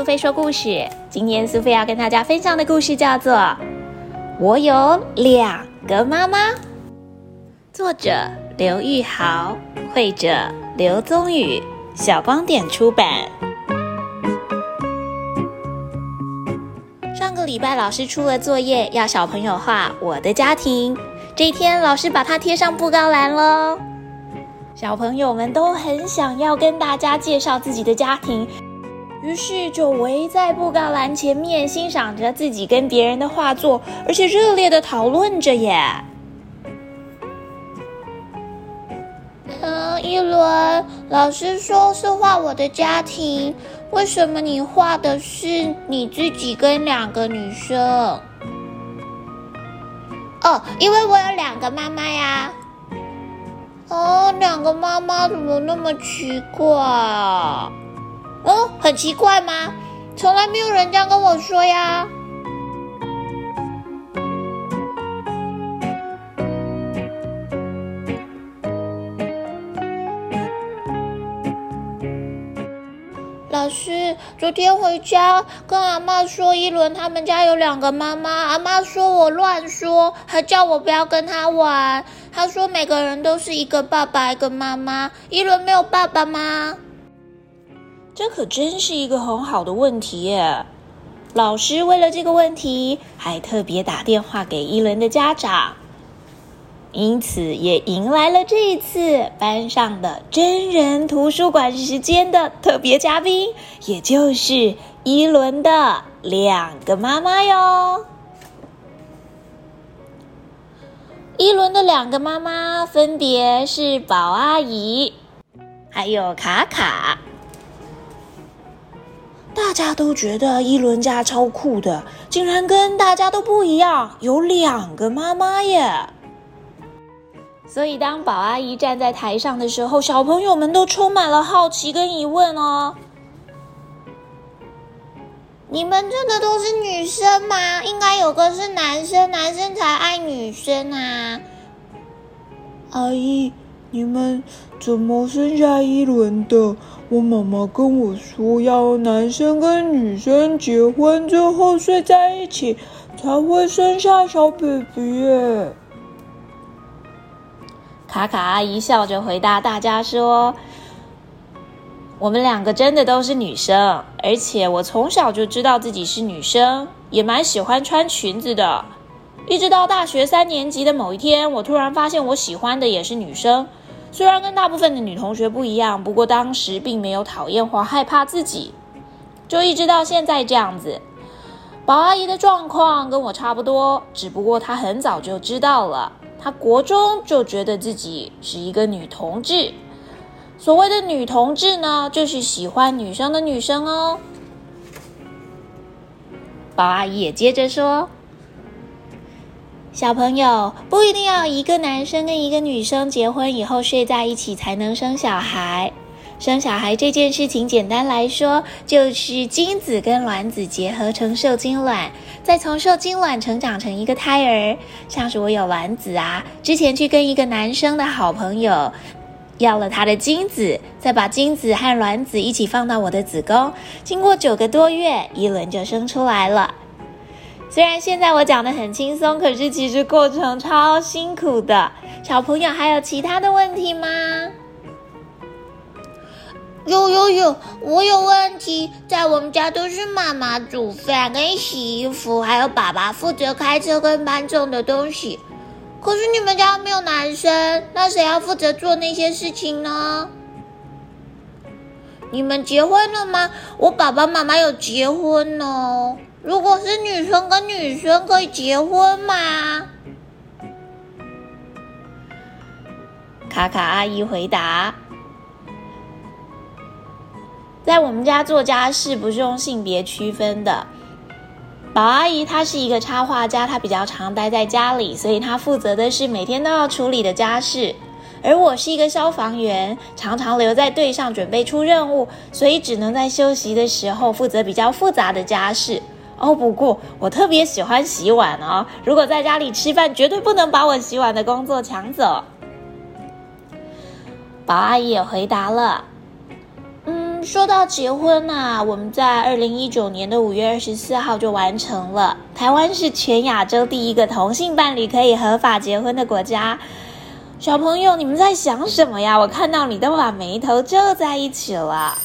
苏菲说故事。今天苏菲要跟大家分享的故事叫做《我有两个妈妈》，作者刘玉豪，绘者刘宗宇，小光点出版。上个礼拜老师出了作业，要小朋友画我的家庭。这一天，老师把它贴上布告栏喽。小朋友们都很想要跟大家介绍自己的家庭。于是就围在布告栏前面欣赏着自己跟别人的画作，而且热烈的讨论着耶。嗯，一轮，老师说是画我的家庭，为什么你画的是你自己跟两个女生？哦，因为我有两个妈妈呀。哦，两个妈妈怎么那么奇怪啊？哦，很奇怪吗？从来没有人这样跟我说呀。老师，昨天回家跟阿妈说，一轮他们家有两个妈妈。阿妈说我乱说，还叫我不要跟他玩。他说每个人都是一个爸爸一个妈妈，一轮没有爸爸吗？这可真是一个很好的问题耶！老师为了这个问题，还特别打电话给伊伦的家长，因此也迎来了这一次班上的真人图书馆时间的特别嘉宾，也就是伊伦的两个妈妈哟。伊伦的两个妈妈分别是宝阿姨，还有卡卡。大家都觉得伊伦家超酷的，竟然跟大家都不一样，有两个妈妈耶！所以当宝阿姨站在台上的时候，小朋友们都充满了好奇跟疑问哦。你们真的都是女生吗？应该有个是男生，男生才爱女生啊！阿姨，你们怎么生下一轮的？我妈妈跟我说，要男生跟女生结婚之后睡在一起，才会生下小 baby 耶。卡卡阿姨笑着回答大家说：“我们两个真的都是女生，而且我从小就知道自己是女生，也蛮喜欢穿裙子的。一直到大学三年级的某一天，我突然发现我喜欢的也是女生。”虽然跟大部分的女同学不一样，不过当时并没有讨厌或害怕自己，就一直到现在这样子。宝阿姨的状况跟我差不多，只不过她很早就知道了，她国中就觉得自己是一个女同志。所谓的女同志呢，就是喜欢女生的女生哦。宝阿姨也接着说。小朋友不一定要一个男生跟一个女生结婚以后睡在一起才能生小孩。生小孩这件事情，简单来说就是精子跟卵子结合成受精卵，再从受精卵成长成一个胎儿。像是我有卵子啊，之前去跟一个男生的好朋友要了他的精子，再把精子和卵子一起放到我的子宫，经过九个多月，一轮就生出来了。虽然现在我讲的很轻松，可是其实过程超辛苦的。小朋友还有其他的问题吗？有有有，我有问题。在我们家都是妈妈煮饭跟洗衣服，还有爸爸负责开车跟搬重的东西。可是你们家没有男生，那谁要负责做那些事情呢？你们结婚了吗？我爸爸妈妈有结婚哦。如果是女生跟女生可以结婚吗？卡卡阿姨回答：“在我们家做家事不是用性别区分的。宝阿姨她是一个插画家，她比较常待在家里，所以她负责的是每天都要处理的家事。而我是一个消防员，常常留在队上准备出任务，所以只能在休息的时候负责比较复杂的家事。”哦，不过我特别喜欢洗碗哦。如果在家里吃饭，绝对不能把我洗碗的工作抢走。宝阿姨也回答了：“嗯，说到结婚啊，我们在二零一九年的五月二十四号就完成了。台湾是全亚洲第一个同性伴侣可以合法结婚的国家。小朋友，你们在想什么呀？我看到你都把眉头皱在一起了。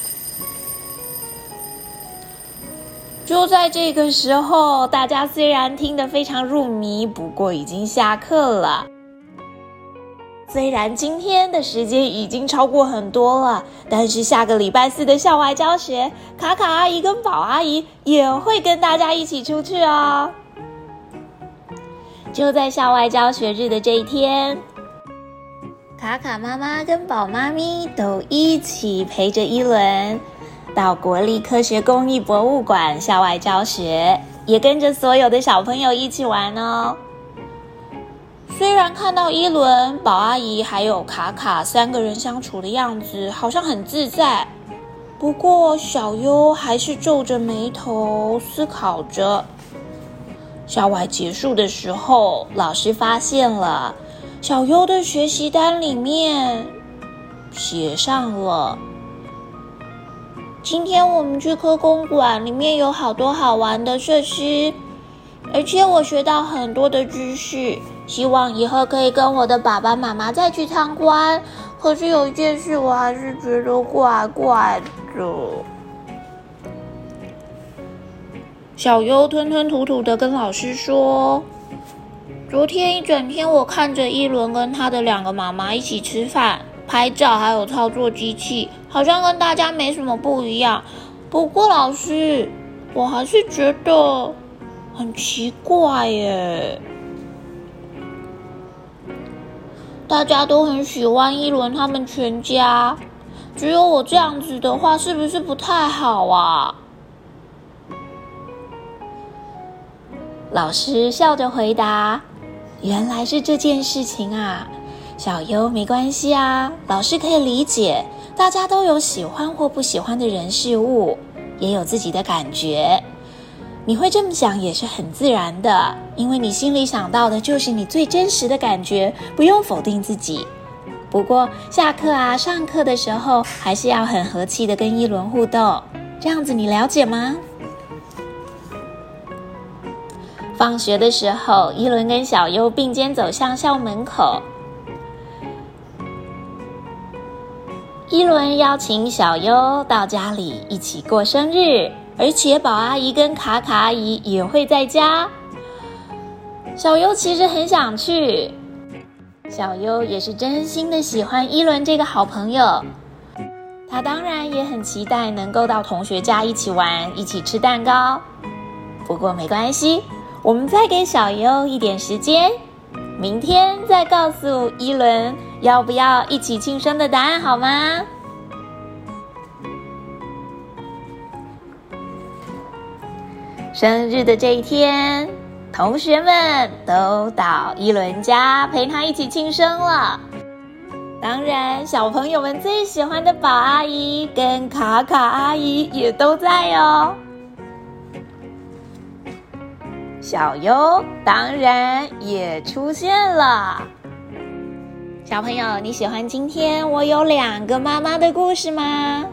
就在这个时候，大家虽然听得非常入迷，不过已经下课了。虽然今天的时间已经超过很多了，但是下个礼拜四的校外教学，卡卡阿姨跟宝阿姨也会跟大家一起出去哦。就在校外教学日的这一天，卡卡妈妈跟宝妈咪都一起陪着伊伦到国立科学工艺博物馆校外教学，也跟着所有的小朋友一起玩哦。虽然看到伊伦、宝阿姨还有卡卡三个人相处的样子好像很自在，不过小优还是皱着眉头思考着。校外结束的时候，老师发现了小优的学习单里面写上了：“今天我们去科工馆，里面有好多好玩的设施，而且我学到很多的知识。”希望以后可以跟我的爸爸妈妈再去参观。可是有一件事，我还是觉得怪怪的。小优吞吞吐吐的跟老师说：“昨天一整天，我看着一轮跟他的两个妈妈一起吃饭、拍照，还有操作机器，好像跟大家没什么不一样。不过老师，我还是觉得很奇怪耶。”大家都很喜欢一轮他们全家，只有我这样子的话，是不是不太好啊？老师笑着回答：“原来是这件事情啊，小优没关系啊，老师可以理解，大家都有喜欢或不喜欢的人事物，也有自己的感觉。”你会这么想也是很自然的，因为你心里想到的就是你最真实的感觉，不用否定自己。不过下课啊，上课的时候还是要很和气的跟一轮互动，这样子你了解吗？放学的时候，一轮跟小优并肩走向校门口，一轮邀请小优到家里一起过生日。而且宝阿姨跟卡卡阿姨也会在家。小优其实很想去，小优也是真心的喜欢一轮这个好朋友，他当然也很期待能够到同学家一起玩，一起吃蛋糕。不过没关系，我们再给小优一点时间，明天再告诉一轮要不要一起庆生的答案，好吗？生日的这一天，同学们都到一轮家陪他一起庆生了。当然，小朋友们最喜欢的宝阿姨跟卡卡阿姨也都在哦。小优当然也出现了。小朋友，你喜欢今天我有两个妈妈的故事吗？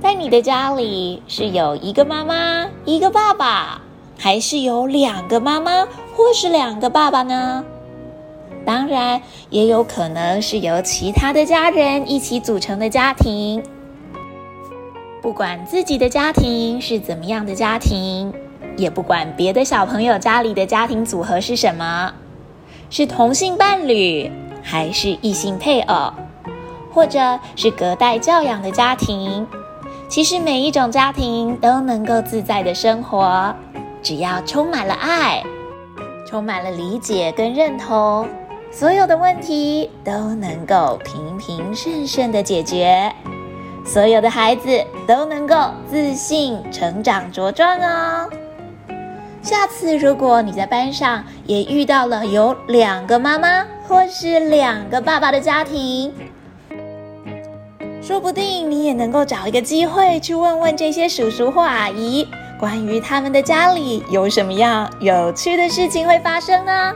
在你的家里是有一个妈妈、一个爸爸，还是有两个妈妈或是两个爸爸呢？当然，也有可能是由其他的家人一起组成的家庭。不管自己的家庭是怎么样的家庭，也不管别的小朋友家里的家庭组合是什么，是同性伴侣，还是异性配偶，或者是隔代教养的家庭。其实每一种家庭都能够自在的生活，只要充满了爱，充满了理解跟认同，所有的问题都能够平平顺顺的解决，所有的孩子都能够自信成长茁壮哦。下次如果你在班上也遇到了有两个妈妈或是两个爸爸的家庭，说不定你也能够找一个机会去问问这些叔叔或阿姨，关于他们的家里有什么样有趣的事情会发生呢？